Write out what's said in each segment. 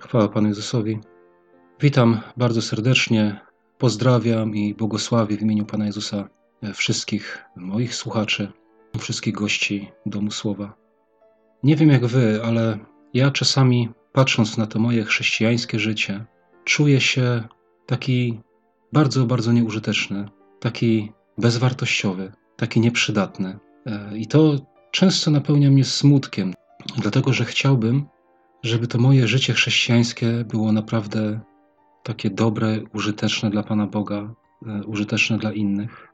Chwała Panu Jezusowi. Witam bardzo serdecznie, pozdrawiam i błogosławię w imieniu Pana Jezusa wszystkich moich słuchaczy, wszystkich gości Domu Słowa. Nie wiem jak Wy, ale ja czasami patrząc na to moje chrześcijańskie życie, czuję się taki bardzo, bardzo nieużyteczny, taki bezwartościowy, taki nieprzydatny. E, I to często napełnia mnie smutkiem, dlatego że chciałbym, żeby to moje życie chrześcijańskie było naprawdę takie dobre, użyteczne dla Pana Boga, e, użyteczne dla innych.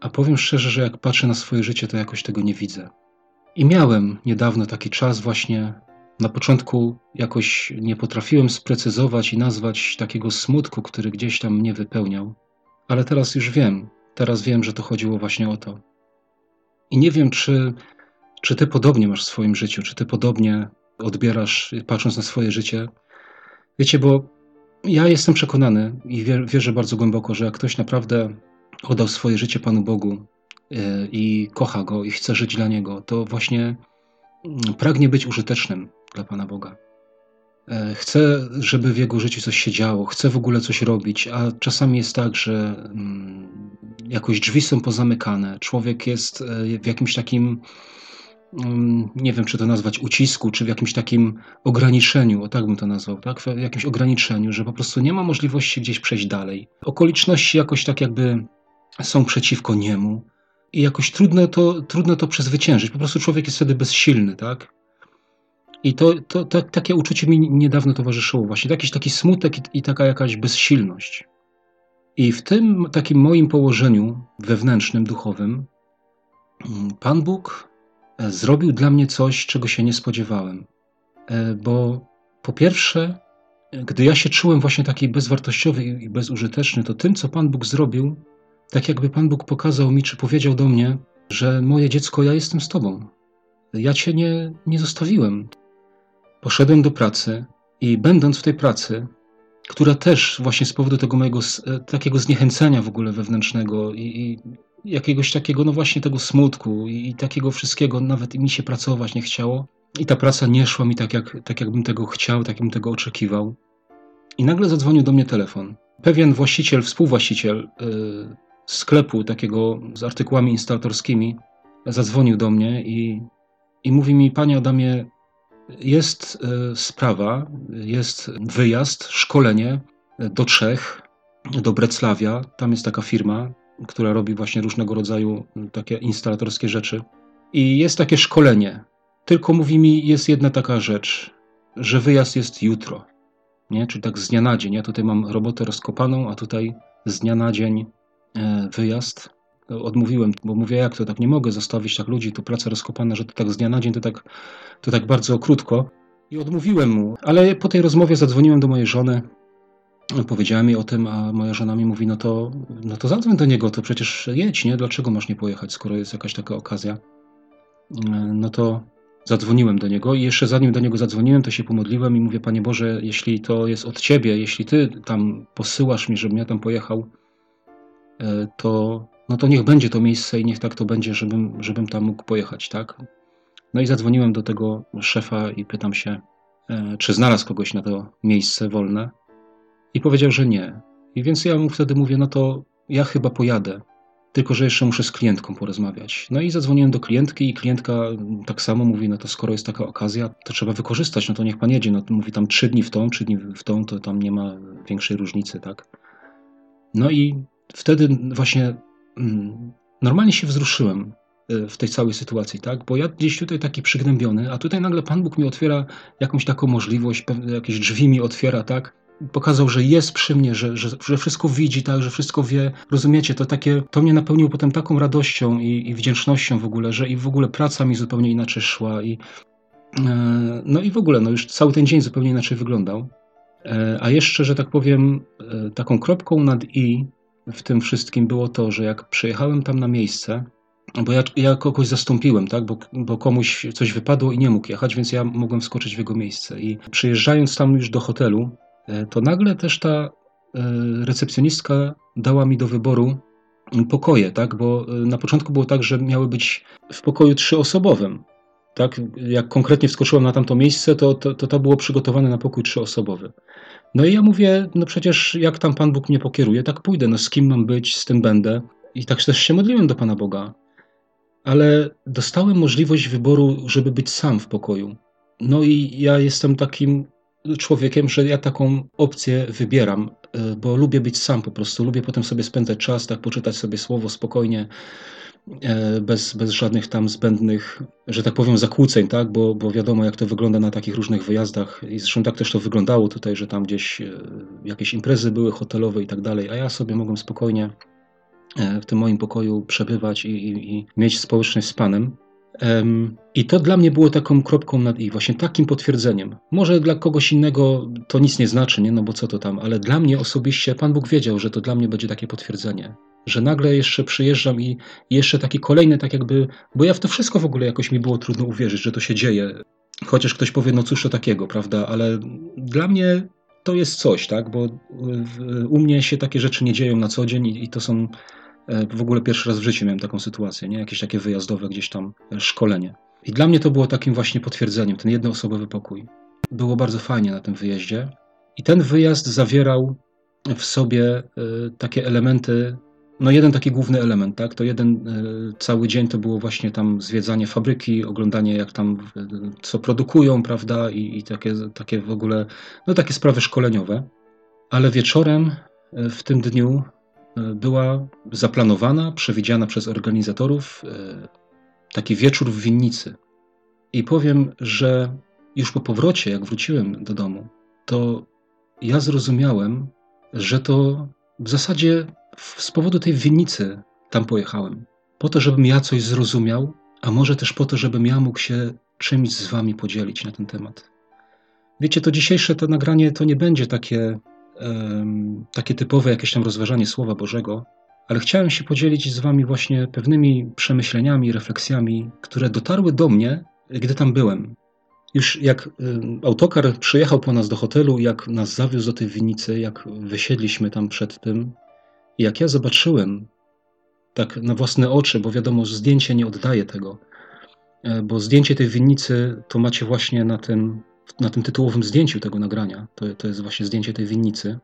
A powiem szczerze, że jak patrzę na swoje życie, to jakoś tego nie widzę. I miałem niedawno taki czas, właśnie na początku jakoś nie potrafiłem sprecyzować i nazwać takiego smutku, który gdzieś tam mnie wypełniał, ale teraz już wiem, teraz wiem, że to chodziło właśnie o to. I nie wiem, czy, czy ty podobnie masz w swoim życiu, czy ty podobnie odbierasz, patrząc na swoje życie. Wiecie, bo ja jestem przekonany i wierzę bardzo głęboko, że jak ktoś naprawdę oddał swoje życie Panu Bogu e, i kocha Go i chce żyć dla Niego, to właśnie mm, pragnie być użytecznym dla Pana Boga. E, chce, żeby w jego życiu coś się działo, chce w ogóle coś robić, a czasami jest tak, że mm, jakoś drzwi są pozamykane, człowiek jest e, w jakimś takim nie wiem, czy to nazwać ucisku, czy w jakimś takim ograniczeniu, o tak bym to nazwał, tak? w jakimś ograniczeniu, że po prostu nie ma możliwości gdzieś przejść dalej. Okoliczności jakoś tak jakby są przeciwko niemu i jakoś trudno to, trudno to przezwyciężyć. Po prostu człowiek jest wtedy bezsilny, tak? I to, to, to takie uczucie mi niedawno towarzyszyło właśnie, jakiś taki smutek i, i taka jakaś bezsilność. I w tym takim moim położeniu wewnętrznym, duchowym, mm, Pan Bóg zrobił dla mnie coś, czego się nie spodziewałem. E, bo po pierwsze, gdy ja się czułem właśnie taki bezwartościowy i bezużyteczny, to tym, co Pan Bóg zrobił, tak jakby Pan Bóg pokazał mi, czy powiedział do mnie, że moje dziecko, ja jestem z Tobą. Ja Cię nie, nie zostawiłem. Poszedłem do pracy i będąc w tej pracy, która też właśnie z powodu tego mojego e, takiego zniechęcenia w ogóle wewnętrznego i, i jakiegoś takiego, no właśnie tego smutku i takiego wszystkiego, nawet mi się pracować nie chciało. I ta praca nie szła mi tak, jak, tak jakbym tego chciał, tak jakbym tego oczekiwał. I nagle zadzwonił do mnie telefon. Pewien właściciel, współwłaściciel yy, sklepu takiego z artykułami instalatorskimi zadzwonił do mnie i, i mówi mi, panie Adamie, jest yy, sprawa, jest wyjazd, szkolenie do Czech, do Breclawia. Tam jest taka firma, która robi właśnie różnego rodzaju takie instalatorskie rzeczy. I jest takie szkolenie. Tylko mówi mi, jest jedna taka rzecz, że wyjazd jest jutro. Nie? Czyli tak z dnia na dzień. Ja tutaj mam robotę rozkopaną, a tutaj z dnia na dzień e, wyjazd. Odmówiłem, bo mówię, jak to tak nie mogę zostawić tak ludzi, tu praca rozkopana, że to tak z dnia na dzień, to tak, to tak bardzo krótko. I odmówiłem mu, ale po tej rozmowie zadzwoniłem do mojej żony Powiedziałem jej o tym, a moja żona mi mówi, no to, no to zadzwoń do niego, to przecież jedź, nie? Dlaczego masz nie pojechać, skoro jest jakaś taka okazja? No to zadzwoniłem do niego i jeszcze zanim do niego zadzwoniłem, to się pomodliłem i mówię, Panie Boże, jeśli to jest od Ciebie, jeśli Ty tam posyłasz mi, żebym ja tam pojechał, e, to, no to niech będzie to miejsce i niech tak to będzie, żebym, żebym tam mógł pojechać, tak? No i zadzwoniłem do tego szefa i pytam się, e, czy znalazł kogoś na to miejsce wolne. I powiedział, że nie. I więc ja mu wtedy mówię, no to ja chyba pojadę, tylko że jeszcze muszę z klientką porozmawiać. No i zadzwoniłem do klientki i klientka tak samo mówi, no to skoro jest taka okazja, to trzeba wykorzystać, no to niech pan jedzie. No to mówi tam trzy dni w tą, trzy dni w tą, to tam nie ma większej różnicy, tak? No i wtedy właśnie mm, normalnie się wzruszyłem e, w tej całej sytuacji, tak? Bo ja gdzieś tutaj taki przygnębiony, a tutaj nagle Pan Bóg mi otwiera jakąś taką możliwość, jakieś drzwi mi otwiera, tak? Pokazał, że jest przy mnie, że, że, że wszystko widzi, tak, że wszystko wie. Rozumiecie, to takie, to mnie napełniło potem taką radością i, i wdzięcznością w ogóle, że i w ogóle praca mi zupełnie inaczej szła i e, no i w ogóle, no już cały ten dzień zupełnie inaczej wyglądał. E, a jeszcze, że tak powiem, e, taką kropką nad i w tym wszystkim było to, że jak przyjechałem tam na miejsce, bo ja, ja kogoś zastąpiłem, tak? Bo, bo komuś coś wypadło i nie mógł jechać, więc ja mogłem wskoczyć w jego miejsce. I przyjeżdżając tam już do hotelu, to nagle też ta e, recepcjonistka dała mi do wyboru pokoje, tak? Bo e, na początku było tak, że miały być w pokoju trzyosobowym. Tak? Jak konkretnie wskoczyłem na tamto miejsce, to, to, to, to było przygotowane na pokój trzyosobowy. No i ja mówię, no przecież jak tam Pan Bóg mnie pokieruje, tak pójdę, no z kim mam być, z tym będę. I tak też się modliłem do Pana Boga. Ale dostałem możliwość wyboru, żeby być sam w pokoju. No i ja jestem takim człowiekiem, że ja taką opcję wybieram, e, bo lubię być sam po prostu. Lubię potem sobie spędzać czas, tak poczytać sobie słowo spokojnie, e, bez, bez żadnych tam zbędnych, że tak powiem, zakłóceń, tak? Bo, bo wiadomo, jak to wygląda na takich różnych wyjazdach. I zresztą tak też to wyglądało tutaj, że tam gdzieś e, jakieś imprezy były hotelowe i tak dalej, a ja sobie mogłem spokojnie w tym moim pokoju przebywać i, i, i mieć społeczność z Panem. I to dla mnie było taką kropką nad i, właśnie takim potwierdzeniem. Może dla kogoś innego to nic nie znaczy, nie? no bo co to tam, ale dla mnie osobiście Pan Bóg wiedział, że to dla mnie będzie takie potwierdzenie. Że nagle jeszcze przyjeżdżam i jeszcze taki kolejny, tak jakby, bo ja w to wszystko w ogóle jakoś mi było trudno uwierzyć, że to się dzieje. Chociaż ktoś powie, no cóż to takiego, prawda? Ale dla mnie to jest coś, tak? Bo u mnie się takie rzeczy nie dzieją na co dzień i, i to są w ogóle pierwszy raz w życiu miałem taką sytuację, nie? jakieś takie wyjazdowe gdzieś tam e, szkolenie. I dla mnie to było takim właśnie potwierdzeniem, ten jednoosobowy pokój. Było bardzo fajnie na tym wyjeździe. I ten wyjazd zawierał w sobie e, takie elementy, no jeden taki główny element, tak? To jeden cały dzień to było właśnie tam zwiedzanie fabryki, oglądanie jak tam co produkują, prawda? I, i takie, takie w ogóle, no takie sprawy szkoleniowe. Ale wieczorem w tym dniu była zaplanowana, przewidziana przez organizatorów e, taki wieczór w winnicy. I powiem, że już po powrocie, jak wróciłem do domu, to ja zrozumiałem, że to w zasadzie z powodu tej winnicy tam pojechałem. Po to, żebym ja coś zrozumiał, a może też po to, żebym ja mógł się czymś z wami podzielić na ten temat. Wiecie, to dzisiejsze to nagranie to nie będzie takie takie typowe jakieś tam rozważanie Słowa Bożego, ale chciałem się podzielić z Wami właśnie pewnymi przemyśleniami, refleksjami, które dotarły do mnie, gdy tam byłem. Już jak autokar przyjechał po nas do hotelu, jak nas zawiózł do tej winnicy, jak wysiedliśmy tam przed tym, jak ja zobaczyłem tak na własne oczy, bo wiadomo, zdjęcie nie oddaje tego, e, bo zdjęcie tej winnicy to macie właśnie na tym na tym tytułowym zdjęciu tego nagrania. To, to jest właśnie zdjęcie tej winnicy.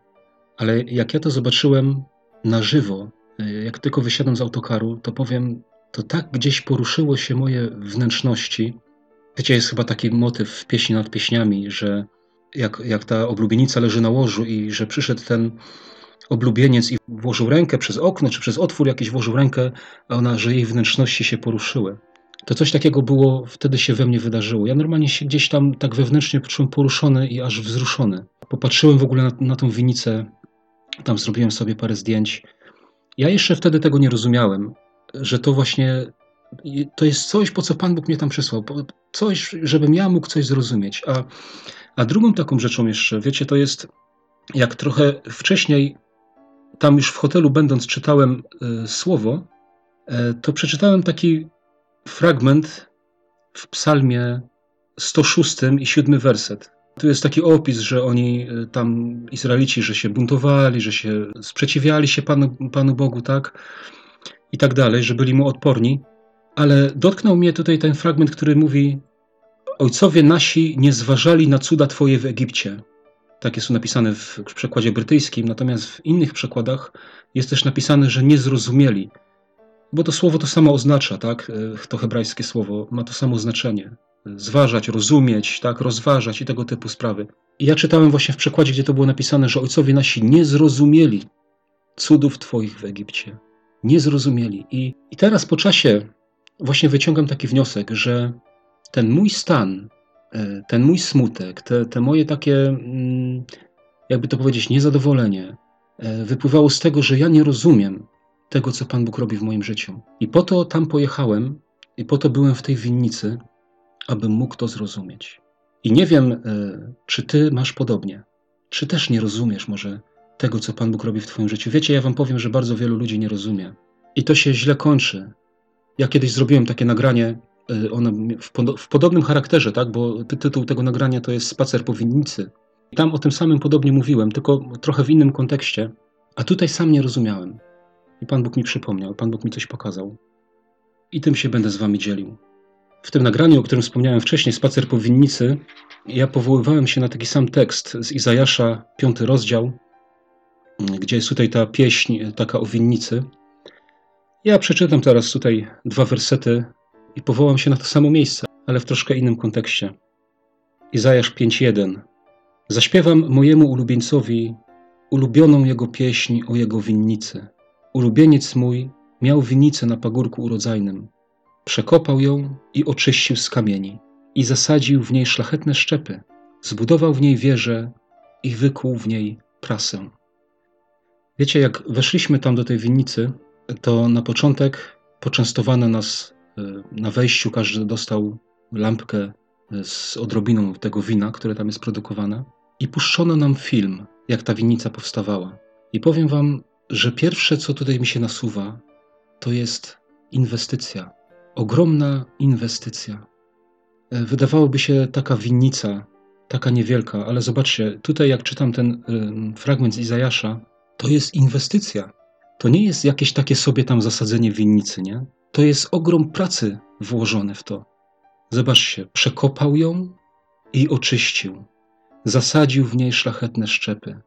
Ale jak ja to zobaczyłem na żywo, e, jak tylko wysiadłem z autokaru, to powiem, to tak gdzieś poruszyło się moje wnętrzności. Wiecie, jest chyba taki motyw w pieśni nad pieśniami, że jak, jak ta oblubienica leży na łożu i że przyszedł ten oblubieniec i włożył rękę przez okno, czy przez otwór jakiś włożył rękę, a ona, że jej wnętrzności się poruszyły to coś takiego było, wtedy się we mnie wydarzyło. Ja normalnie się gdzieś tam tak wewnętrznie poczułem poruszony i aż wzruszony. Popatrzyłem w ogóle na, na tą winicę, tam zrobiłem sobie parę zdjęć. Ja jeszcze wtedy tego nie rozumiałem, że to właśnie to jest coś, po co Pan Bóg mnie tam przysłał. Coś, żebym ja mógł coś zrozumieć. A, a drugą taką rzeczą jeszcze, wiecie, to jest jak trochę wcześniej, tam już w hotelu będąc, czytałem y, słowo, y, to przeczytałem taki fragment w psalmie 106 i 7 werset. Tu jest taki opis, że oni e, tam, Izraelici, że się buntowali, że się sprzeciwiali się Panu, Panu Bogu, tak? I tak dalej, że byli mu odporni. Ale dotknął mnie tutaj ten fragment, który mówi: Ojcowie nasi nie zważali na cuda Twoje w Egipcie. Tak jest napisane w przekładzie brytyjskim, natomiast w innych przekładach jest też napisane, że nie zrozumieli. Bo to słowo to samo oznacza, tak? E, to hebrajskie słowo ma to samo znaczenie. Zważać, rozumieć, tak? Rozważać i tego typu sprawy. I ja czytałem właśnie w przekładzie, gdzie to było napisane, że ojcowie nasi nie zrozumieli cudów Twoich w Egipcie. Nie zrozumieli. I, i teraz po czasie właśnie wyciągam taki wniosek, że ten mój stan, e, ten mój smutek, te, te moje takie, mm, jakby to powiedzieć, niezadowolenie, e, wypływało z tego, że ja nie rozumiem tego, co Pan Bóg robi w moim życiu. I po to tam pojechałem, i po to byłem w tej winnicy, aby mógł to zrozumieć. I nie wiem, e, czy Ty masz podobnie, czy też nie rozumiesz może tego, co Pan Bóg robi w Twoim życiu. Wiecie, ja Wam powiem, że bardzo wielu ludzi nie rozumie. I to się źle kończy. Ja kiedyś zrobiłem takie nagranie, e, ono w, podobnym charakterze, tak? bo tytuł tego nagrania to jest Spacer po winnicy. I tam o tym samym podobnie mówiłem, tylko trochę w innym kontekście. A tutaj sam nie rozumiałem. I Pan Bóg mi przypomniał, Pan Bóg mi coś pokazał. I tym się będę z Wami dzielił. w tym nagraniu, o którym wspomniałem wcześniej, Spacer po winnicy, ja powoływałem się na taki sam tekst z Izajasza, piąty rozdział, gdzie jest tutaj ta pieśń taka o winnicy. Ja przeczytam teraz tutaj dwa wersety i powołam się na to samo miejsce, ale w troszkę innym kontekście. Izajasz 5:1 Zaśpiewam mojemu ulubieńcowi ulubioną jego pieśń o jego winnicy. Ulubieniec mój miał winnicę na pagórku urodzajnym. Przekopał ją i oczyścił z kamieni i zasadził w niej szlachetne szczepy. Zbudował w niej wieżę i wykuł w niej prasę. Wiecie, jak weszliśmy tam do tej winnicy, to na początek poczęstowano nas e, na wejściu, każdy dostał lampkę e, z odrobiną tego wina, które tam jest produkowane, i puszczono nam film, jak ta winnica powstawała. I powiem Wam, że pierwsze, co tutaj mi się nasuwa, to jest inwestycja. Ogromna inwestycja. E, wydawałoby się taka winnica, taka niewielka, ale zobaczcie, tutaj jak czytam ten fragment z Izajasza, to jest inwestycja. To nie jest jakieś takie sobie tam zasadzenie winnicy, nie? To jest ogrom pracy włożony w to. Zobaczcie, przekopał ją i oczyścił. Zasadził w niej szlachetne szczepy.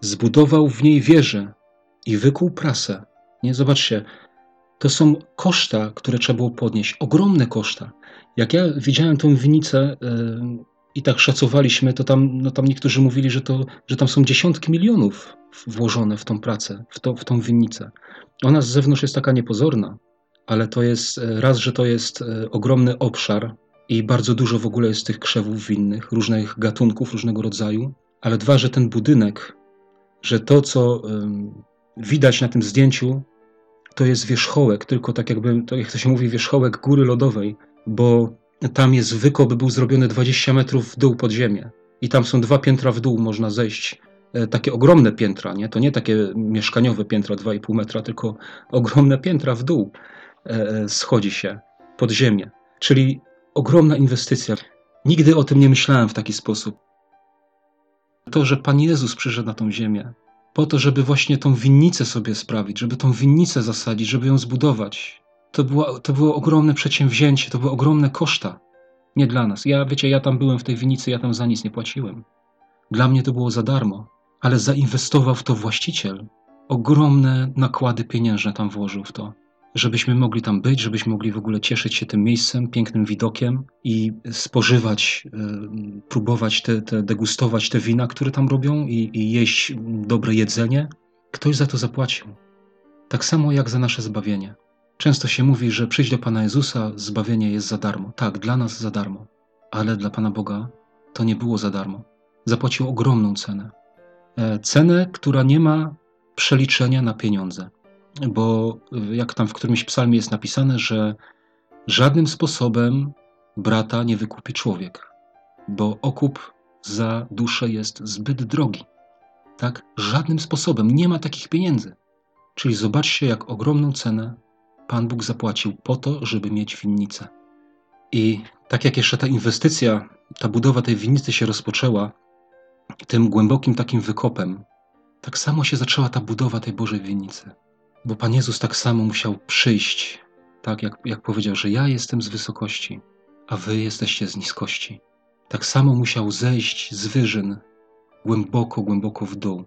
Zbudował w niej wieżę i wykuł prasę. Nie, zobaczcie, to są koszta, które trzeba było podnieść, ogromne koszta. Jak ja widziałem tą winnicę yy, i tak szacowaliśmy, to tam, no tam niektórzy mówili, że, to, że tam są dziesiątki milionów włożone w tą pracę, w, to, w tą winnicę. Ona z zewnątrz jest taka niepozorna, ale to jest e, raz, że to jest e, ogromny obszar i bardzo dużo w ogóle jest tych krzewów winnych, różnych gatunków, różnego rodzaju, ale dwa, że ten budynek, że to, co widać na tym zdjęciu, to jest wierzchołek, tylko tak jakby, to jak to się mówi, wierzchołek góry lodowej, bo tam jest wykop, był zrobiony 20 metrów w dół pod ziemię. I tam są dwa piętra w dół, można zejść. E, takie ogromne piętra, nie? To nie takie mieszkaniowe piętra 2,5 metra, tylko ogromne piętra w dół e, e, schodzi się pod ziemię. Czyli ogromna inwestycja. Nigdy o tym nie myślałem w taki sposób. To, że Pan Jezus przyszedł na tą ziemię, po to, żeby właśnie tą winnicę sobie sprawić, żeby tą winnicę zasadzić, żeby ją zbudować. To było, to było ogromne przedsięwzięcie, to były ogromne koszta. Nie dla nas. Ja, wiecie, ja tam byłem w tej winnicy, ja tam za nic nie płaciłem. Dla mnie to było za darmo, ale zainwestował w to właściciel. Ogromne nakłady pieniężne tam włożył w to żebyśmy mogli tam być, żebyśmy mogli w ogóle cieszyć się tym miejscem, pięknym widokiem i spożywać, e, próbować, te, te degustować te wina, które tam robią i, i jeść dobre jedzenie. Ktoś za to zapłacił. Tak samo jak za nasze zbawienie. Często się mówi, że przyjść do Pana Jezusa, zbawienie jest za darmo. Tak, dla nas za darmo, ale dla Pana Boga to nie było za darmo. Zapłacił ogromną cenę. E, cenę, która nie ma przeliczenia na pieniądze bo jak tam w którymś psalmie jest napisane, że żadnym sposobem brata nie wykupi człowiek, bo okup za duszę jest zbyt drogi. Tak? Żadnym sposobem nie ma takich pieniędzy. Czyli zobaczcie, jak ogromną cenę Pan Bóg zapłacił po to, żeby mieć winnicę. I tak jak jeszcze ta inwestycja, ta budowa tej winnicy się rozpoczęła, tym głębokim takim wykopem, tak samo się zaczęła ta budowa tej Bożej winnicy. Bo Pan Jezus tak samo musiał przyjść, tak jak, jak powiedział, że ja jestem z wysokości, a wy jesteście z niskości. Tak samo musiał zejść z wyżyn głęboko, głęboko w dół,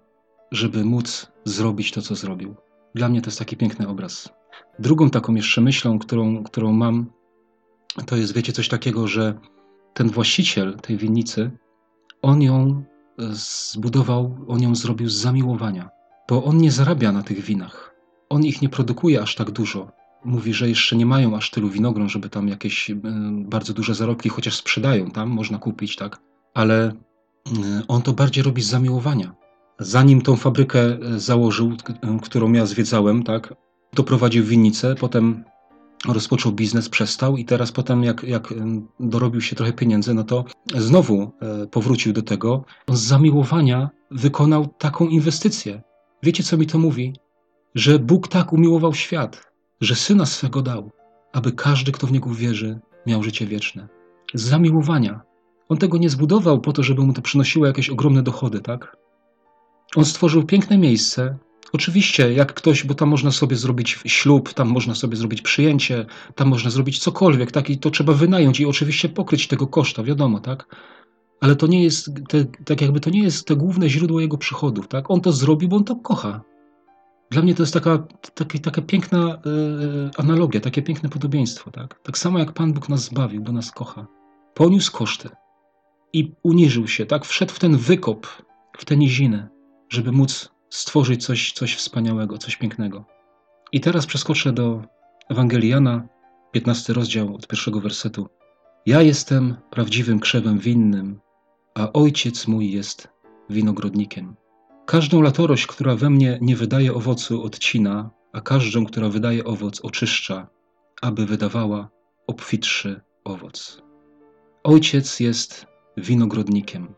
żeby móc zrobić to, co zrobił. Dla mnie to jest taki piękny obraz. Drugą taką jeszcze myślą, którą, którą mam, to jest, wiecie, coś takiego, że ten właściciel tej winnicy, on ją zbudował, on ją zrobił z zamiłowania, bo on nie zarabia na tych winach on ich nie produkuje aż tak dużo. Mówi, że jeszcze nie mają aż tylu winogron, żeby tam jakieś e, bardzo duże zarobki, chociaż sprzedają tam, można kupić, tak. Ale e, on to bardziej robi z zamiłowania. Zanim tą fabrykę e, założył, którą ja zwiedzałem, tak, to prowadził winnicę, potem rozpoczął biznes, przestał i teraz potem jak, jak dorobił się trochę pieniędzy, no to znowu powrócił do tego. On z zamiłowania wykonał taką inwestycję. Wiecie, co mi to mówi? Że Bóg tak umiłował świat, że syna swego dał, aby każdy, kto w niego wierzy, miał życie wieczne. Z zamiłowania. On tego nie zbudował po to, żeby mu to przynosiło jakieś ogromne dochody, tak? On stworzył piękne miejsce, Oczywiście, jak ktoś, bo tam można sobie zrobić ślub, tam można sobie zrobić przyjęcie, tam można zrobić cokolwiek, tak? I to trzeba wynająć i oczywiście pokryć tego koszta, wiadomo, tak? Ale to nie jest, te, tak jakby to nie jest to główne źródło jego przychodów, tak? On to zrobi, bo on to kocha. Dla mnie to jest taka, taka, taka piękna e, analogia, takie piękne podobieństwo, tak? Tak samo jak Pan Bóg nas zbawił, bo nas kocha. Poniósł koszty i uniżył się, tak? Wszedł w ten wykop, w tę nizinę, żeby móc stworzyć coś, coś wspaniałego, coś pięknego. I teraz przeskoczę do Ewangelii Jana, 15 rozdział od pierwszego wersetu. Ja jestem prawdziwym krzewem winnym, a ojciec mój jest winogrodnikiem. Każdą latorość, która we mnie nie wydaje owocu, odcina, a każdą, która wydaje owoc, oczyszcza, aby wydawała obfitszy owoc. Ojciec jest winogrodnikiem.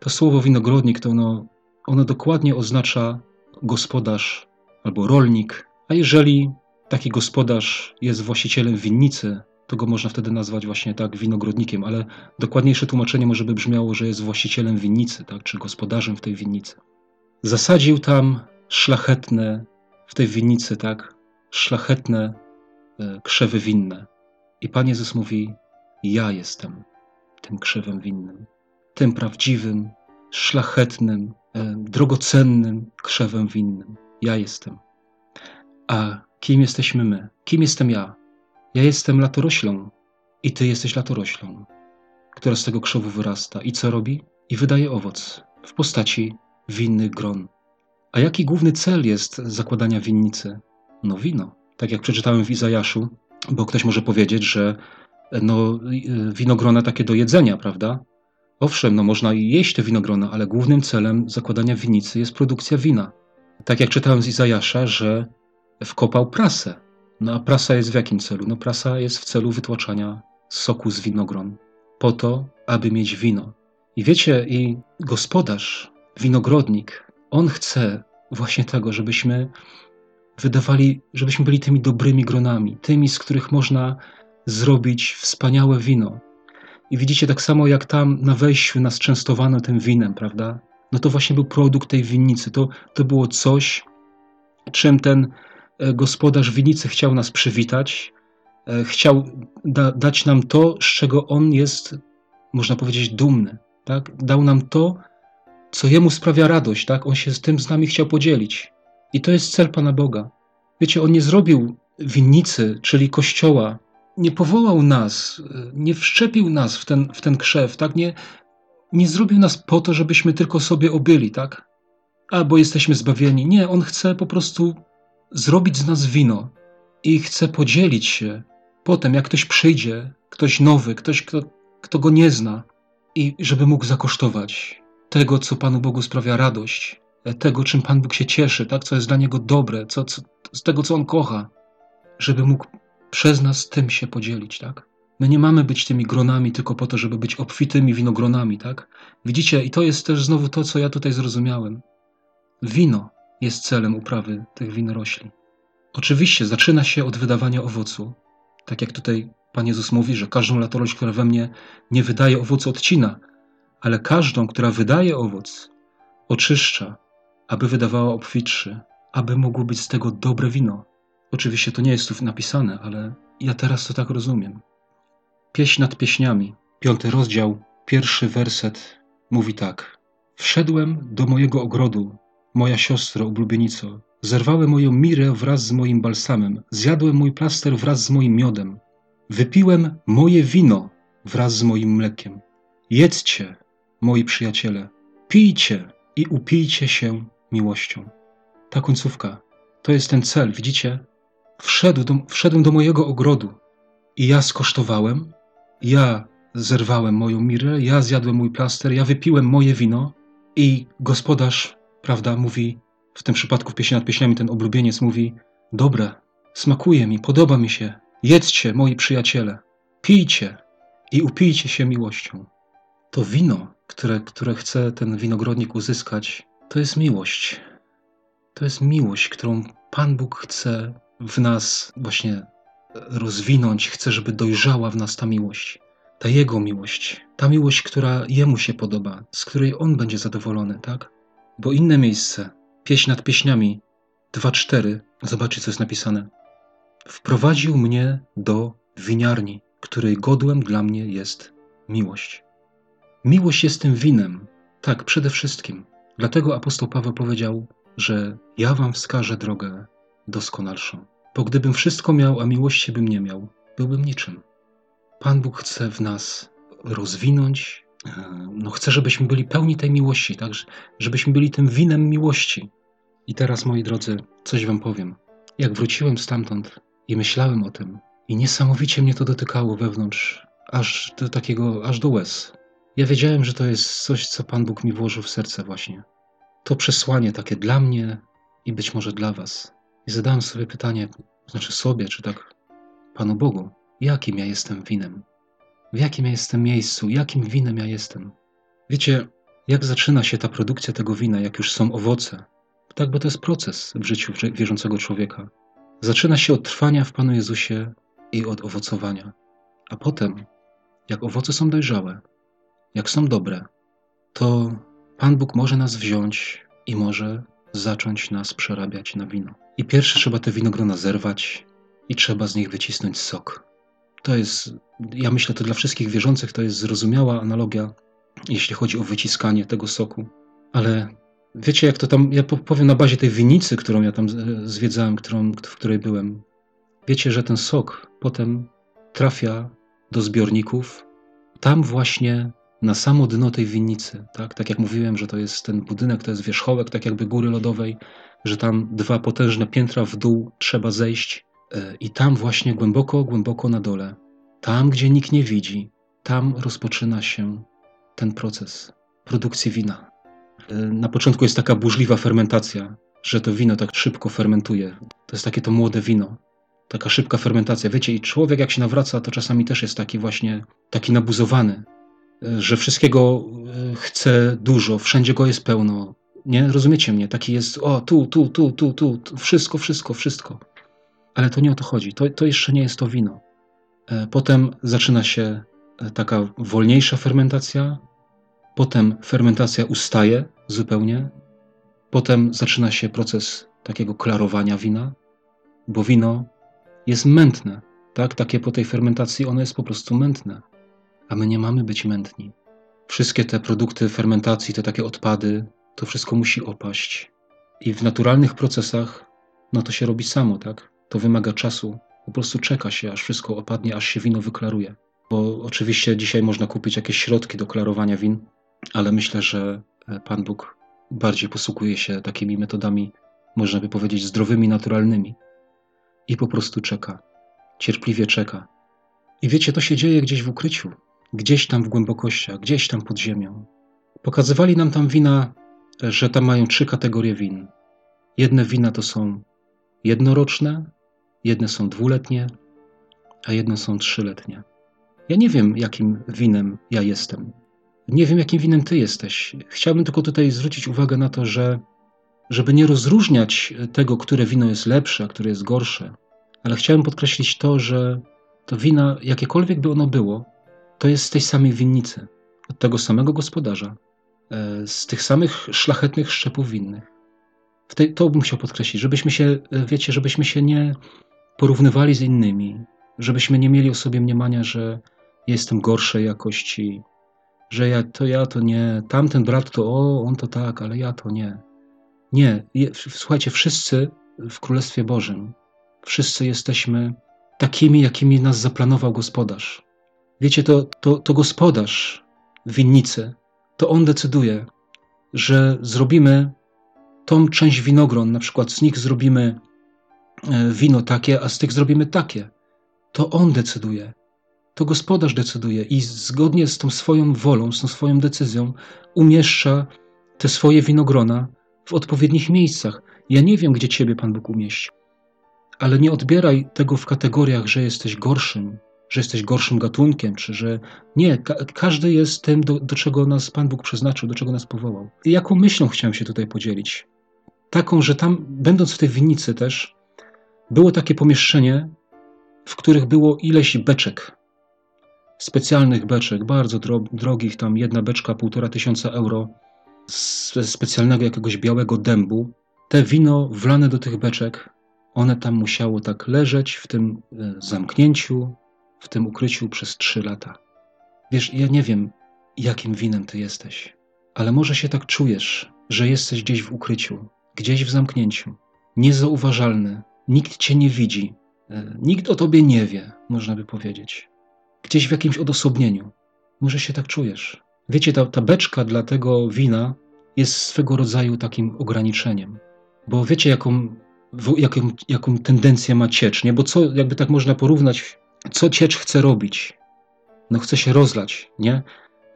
To słowo winogrodnik to ono ono dokładnie oznacza gospodarz albo rolnik, a jeżeli taki gospodarz jest właścicielem winnicy, to go można wtedy nazwać właśnie tak winogrodnikiem, ale dokładniejsze tłumaczenie może by brzmiało, że jest właścicielem winnicy, tak, czy gospodarzem w tej winnicy. Zasadził tam szlachetne, w tej winnicy, tak, szlachetne e, krzewy winne. I Pan Jezus mówi: Ja jestem tym krzewem winnym, tym prawdziwym, szlachetnym, E, drogocennym krzewem winnym. Ja jestem. A kim jesteśmy my? Kim jestem ja? Ja jestem latoroślą i ty jesteś latoroślą, która z tego krzewu wyrasta i co robi? I wydaje owoc w postaci winnych gron. A jaki główny cel jest zakładania winnicy? No wino. Tak jak przeczytałem w Izajaszu, bo ktoś może powiedzieć, że no, winogrona takie do jedzenia, prawda? Owszem, no można jeść te winogrona, ale głównym celem zakładania winnicy jest produkcja wina. Tak jak czytałem z Izajasza, że wkopał prasę. No a prasa jest w jakim celu? No prasa jest w celu wytłaczania soku z winogron, po to, aby mieć wino. I wiecie, i gospodarz, winogrodnik, on chce właśnie tego, żebyśmy wydawali, żebyśmy byli tymi dobrymi gronami, tymi, z których można zrobić wspaniałe wino, i widzicie, tak samo jak tam na wejściu nas częstowano tym winem, prawda? No to właśnie był produkt tej winnicy. To, to było coś, czym ten e, gospodarz winnicy chciał nas przywitać, e, chciał da, dać nam to, z czego on jest, można powiedzieć, dumny. Tak? Dał nam to, co jemu sprawia radość. Tak? On się z tym z nami chciał podzielić. I to jest cel Pana Boga. Wiecie, on nie zrobił winnicy, czyli kościoła, nie powołał nas, nie wszczepił nas w ten, w ten krzew, tak? Nie, nie zrobił nas po to, żebyśmy tylko sobie obyli, tak? Albo jesteśmy zbawieni. Nie, On chce po prostu zrobić z nas wino i chce podzielić się potem, jak ktoś przyjdzie, ktoś nowy, ktoś, kto, kto go nie zna, i żeby mógł zakosztować tego, co Panu Bogu sprawia radość, tego, czym Pan Bóg się cieszy, tak? co jest dla Niego dobre, co, co, z tego, co On kocha, żeby mógł przez nas tym się podzielić, tak? My nie mamy być tymi gronami tylko po to, żeby być obfitymi winogronami, tak? Widzicie, i to jest też znowu to, co ja tutaj zrozumiałem. Wino jest celem uprawy tych winorośli. Oczywiście zaczyna się od wydawania owocu. Tak jak tutaj Pan Jezus mówi, że każdą latorość, która we mnie nie wydaje owocu, odcina, ale każdą, która wydaje owoc, oczyszcza, aby wydawała obfitszy, aby mogło być z tego dobre wino. Oczywiście to nie jest tu napisane, ale ja teraz to tak rozumiem. Pieśń nad pieśniami, piąty rozdział, pierwszy werset mówi tak. Wszedłem do mojego ogrodu, moja siostro, ulubienico. Zerwałem moją mirę wraz z moim balsamem, zjadłem mój plaster wraz z moim miodem. Wypiłem moje wino wraz z moim mlekiem. Jedzcie, moi przyjaciele, pijcie i upijcie się miłością. Ta końcówka to jest ten cel, widzicie? wszedł do, wszedłem do mojego ogrodu i ja skosztowałem, ja zerwałem moją mirę, ja zjadłem mój plaster, ja wypiłem moje wino i gospodarz, prawda, mówi, w tym przypadku w pieśni nad pieśniami ten oblubieniec mówi, dobre, smakuje mi, podoba mi się, jedzcie, moi przyjaciele, pijcie i upijcie się miłością. To wino, które, które chce ten winogrodnik uzyskać, to jest miłość. To jest miłość, którą Pan Bóg chce w nas właśnie rozwinąć, chce, żeby dojrzała w nas ta miłość. Ta Jego miłość, ta miłość, która Jemu się podoba, z której On będzie zadowolony, tak? Bo inne miejsce, pieśń nad pieśniami, 2:4. Zobaczcie, co jest napisane. Wprowadził mnie do winiarni, której godłem dla mnie jest miłość. Miłość jest tym winem. Tak, przede wszystkim. Dlatego apostoł Paweł powiedział, że ja wam wskażę drogę doskonalszą. Bo gdybym wszystko miał, a miłości bym nie miał, byłbym niczym. Pan Bóg chce w nas rozwinąć, e, no chce, żebyśmy byli pełni tej miłości, tak? Żebyśmy byli tym winem miłości. I teraz, moi drodzy, coś wam powiem. Jak wróciłem stamtąd i myślałem o tym, i niesamowicie mnie to dotykało wewnątrz, aż do takiego, aż do łez. Ja wiedziałem, że to jest coś, co Pan Bóg mi włożył w serce właśnie. To przesłanie takie dla mnie i być może dla was. I zadałem sobie pytanie, znaczy sobie, czy tak Panu Bogu, jakim ja jestem winem? W jakim ja jestem miejscu? Jakim winem ja jestem? Wiecie, jak zaczyna się ta produkcja tego wina, jak już są owoce? Tak, bo to jest proces w życiu wierzącego człowieka. Zaczyna się od trwania w Panu Jezusie i od owocowania. A potem, jak owoce są dojrzałe, jak są dobre, to Pan Bóg może nas wziąć i może zacząć nas przerabiać na wino. I pierwsze trzeba te winogrona zerwać i trzeba z nich wycisnąć sok. To jest, ja myślę, to dla wszystkich wierzących to jest zrozumiała analogia, jeśli chodzi o wyciskanie tego soku. Ale wiecie, jak to tam, ja powiem na bazie tej winicy, którą ja tam zwiedzałem, którą, w której byłem. Wiecie, że ten sok potem trafia do zbiorników, tam właśnie na samo dno tej winnicy. Tak? tak jak mówiłem, że to jest ten budynek, to jest wierzchołek, tak jakby góry lodowej, że tam dwa potężne piętra w dół trzeba zejść e, i tam właśnie głęboko, głęboko na dole, tam gdzie nikt nie widzi, tam rozpoczyna się ten proces produkcji wina. E, na początku jest taka burzliwa fermentacja, że to wino tak szybko fermentuje. To jest takie to młode wino, taka szybka fermentacja. Wiecie, i człowiek jak się nawraca, to czasami też jest taki właśnie, taki nabuzowany, że wszystkiego chce dużo, wszędzie go jest pełno, nie? Rozumiecie mnie? Taki jest, o, tu, tu, tu, tu, tu, tu wszystko, wszystko, wszystko. Ale to nie o to chodzi. To, to jeszcze nie jest to wino. E, potem zaczyna się e, taka wolniejsza fermentacja, potem fermentacja ustaje zupełnie, potem zaczyna się proces takiego klarowania wina, bo wino jest mętne, tak? Takie po tej fermentacji ono jest po prostu mętne, a my nie mamy być mętni. Wszystkie te produkty fermentacji, te takie odpady, to wszystko musi opaść. I w naturalnych procesach, no to się robi samo, tak? To wymaga czasu. Po prostu czeka się, aż wszystko opadnie, aż się wino wyklaruje. Bo oczywiście dzisiaj można kupić jakieś środki do klarowania win, ale myślę, że e, Pan Bóg bardziej posługuje się takimi metodami, można by powiedzieć, zdrowymi, naturalnymi. I po prostu czeka. Cierpliwie czeka. I wiecie, to się dzieje gdzieś w ukryciu, gdzieś tam w głębokościach, gdzieś tam pod ziemią. Pokazywali nam tam wina że tam mają trzy kategorie win. Jedne wina to są jednoroczne, jedne są dwuletnie, a jedne są trzyletnie. Ja nie wiem, jakim winem ja jestem. Nie wiem, jakim winem ty jesteś. Chciałbym tylko tutaj zwrócić uwagę na to, że żeby nie rozróżniać tego, które wino jest lepsze, a które jest gorsze, ale chciałem podkreślić to, że to wina, jakiekolwiek by ono było, to jest z tej samej winnicy, od tego samego gospodarza, E, z tych samych szlachetnych szczepów winnych. Tej, to bym chciał podkreślić, żebyśmy się, e, wiecie, żebyśmy się nie porównywali z innymi, żebyśmy nie mieli o sobie mniemania, że jestem gorszej jakości, że ja to ja to nie, tamten brat to o, on to tak, ale ja to nie. Nie, słuchajcie, wszyscy w Królestwie Bożym, wszyscy jesteśmy takimi, jakimi nas zaplanował gospodarz. Wiecie, to, to, to gospodarz winnicy to on decyduje, że zrobimy tą część winogron, na przykład z nich zrobimy e, wino takie, a z tych zrobimy takie. To on decyduje. To gospodarz decyduje i zgodnie z tą swoją wolą, z tą swoją decyzją umieszcza te swoje winogrona w odpowiednich miejscach. Ja nie wiem, gdzie ciebie Pan Bóg umieści, ale nie odbieraj tego w kategoriach, że jesteś gorszym, że jesteś gorszym gatunkiem, czy że nie, ka każdy jest tym, do, do, czego nas Pan Bóg przeznaczył, do czego nas powołał. I jaką myślą chciałem się tutaj podzielić? Taką, że tam, będąc w tej winnicy też, było takie pomieszczenie, w których było ileś beczek, specjalnych beczek, bardzo dro drogich, tam jedna beczka półtora tysiąca euro, z specjalnego jakiegoś białego dębu. te wino wlane do tych beczek, one tam musiało tak leżeć w tym e, zamknięciu, w tym ukryciu przez trzy lata. Wiesz, ja nie wiem, jakim winem ty jesteś, ale może się tak czujesz, że jesteś gdzieś w ukryciu, gdzieś w zamknięciu, niezauważalny, nikt cię nie widzi, e, nikt o tobie nie wie, można by powiedzieć. Gdzieś w jakimś odosobnieniu. Może się tak czujesz. Wiecie, ta, ta beczka dla tego wina jest swego rodzaju takim ograniczeniem. Bo wiecie, jaką, jaką, jaką tendencję ma ciecz, nie? Bo co, jakby tak można porównać, co ciecz chce robić? No chce się rozlać, nie?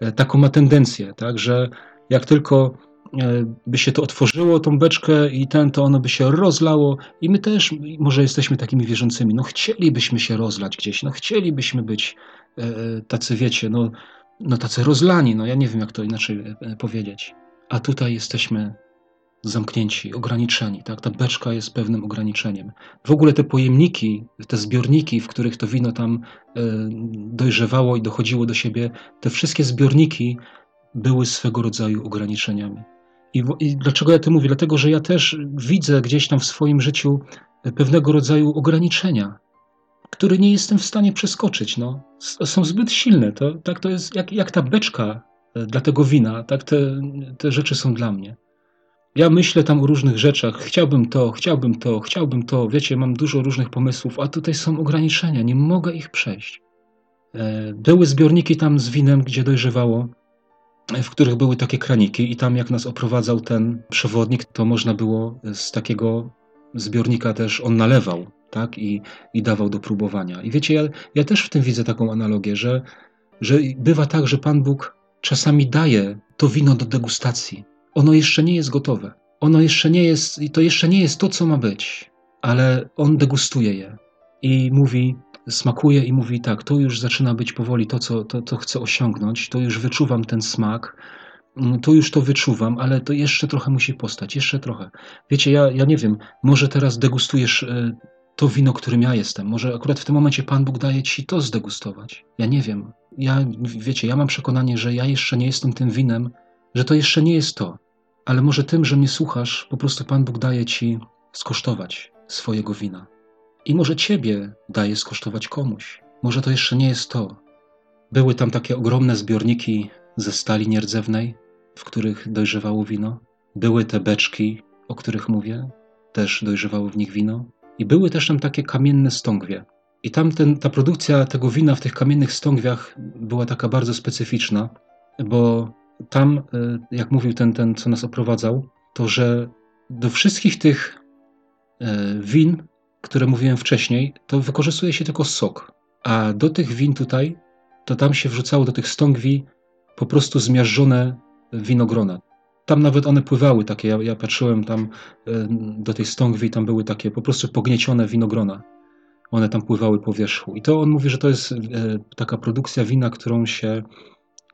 E, taką ma tendencję, tak, że jak tylko e, by się to otworzyło, tą beczkę i ten, to ono by się rozlało i my też może jesteśmy takimi wierzącymi, no chcielibyśmy się rozlać gdzieś, no chcielibyśmy być e, tacy, wiecie, no, no tacy rozlani, no ja nie wiem jak to inaczej powiedzieć. A tutaj jesteśmy zamknięci, ograniczeni. Tak? Ta beczka jest pewnym ograniczeniem. W ogóle te pojemniki, te zbiorniki, w których to wino tam e, dojrzewało i dochodziło do siebie, te wszystkie zbiorniki były swego rodzaju ograniczeniami. I, I, dlaczego ja to mówię? Dlatego, że ja też widzę gdzieś tam w swoim życiu pewnego rodzaju ograniczenia, które nie jestem w stanie przeskoczyć. No. Są zbyt silne. To, tak to jest jak, jak ta beczka e, dla tego wina, tak te, te rzeczy są dla mnie. Ja myślę tam o różnych rzeczach. Chciałbym to, chciałbym to, chciałbym to. Wiecie, mam dużo różnych pomysłów, a tutaj są ograniczenia, nie mogę ich przejść. E, były zbiorniki tam z winem, gdzie dojrzewało, w których były takie kraniki, i tam, jak nas oprowadzał ten przewodnik, to można było z takiego zbiornika też on nalewał, tak, i, i dawał do próbowania. I wiecie, ja, ja też w tym widzę taką analogię, że, że bywa tak, że Pan Bóg czasami daje to wino do degustacji ono jeszcze nie jest gotowe. Ono jeszcze nie jest, i to jeszcze nie jest to, co ma być, ale on degustuje je i mówi, smakuje i mówi tak, to już zaczyna być powoli to, co to, to chcę osiągnąć, to już wyczuwam ten smak, mm, to już to wyczuwam, ale to jeszcze trochę musi postać, jeszcze trochę. Wiecie, ja, ja nie wiem, może teraz degustujesz e, to wino, którym ja jestem. Może akurat w tym momencie Pan Bóg daje ci to zdegustować. Ja nie wiem. Ja, wiecie, ja mam przekonanie, że ja jeszcze nie jestem tym winem, że to jeszcze nie jest to. Ale może tym, że mnie słuchasz, po prostu Pan Bóg daje ci skosztować swojego wina. I może ciebie daje skosztować komuś. Może to jeszcze nie jest to. Były tam takie ogromne zbiorniki ze stali nierdzewnej, w których dojrzewało wino. Były te beczki, o których mówię, też dojrzewało w nich wino. I były też tam takie kamienne stągwie. I tam ten, ta produkcja tego wina w tych kamiennych stągwiach była taka bardzo specyficzna, bo tam, e, jak mówił ten, ten, co nas oprowadzał, to że do wszystkich tych e, win, które mówiłem wcześniej, to wykorzystuje się tylko sok. A do tych win tutaj, to tam się wrzucało do tych stągwi po prostu zmiażdżone winogrona. Tam nawet one pływały takie, ja, ja patrzyłem tam e, do tej stągwi, tam były takie po prostu pogniecione winogrona. One tam pływały po wierzchu. I to on mówi, że to jest taka produkcja wina, którą się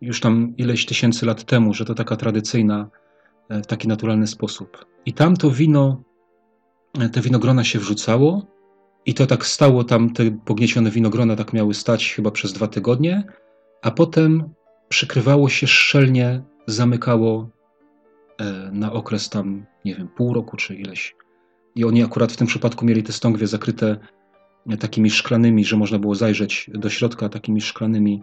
już tam ileś tysięcy lat temu, że to taka tradycyjna, e, w taki naturalny sposób. I tam to wino, e, te winogrona się wrzucało i to tak stało tam, te pogniecione winogrona tak miały stać chyba przez dwa tygodnie, a potem przykrywało się szczelnie, zamykało e, na okres tam, nie wiem, pół roku czy ileś. I oni akurat w tym przypadku mieli te stągwie zakryte takimi szklanymi, że można było zajrzeć do środka takimi szklanymi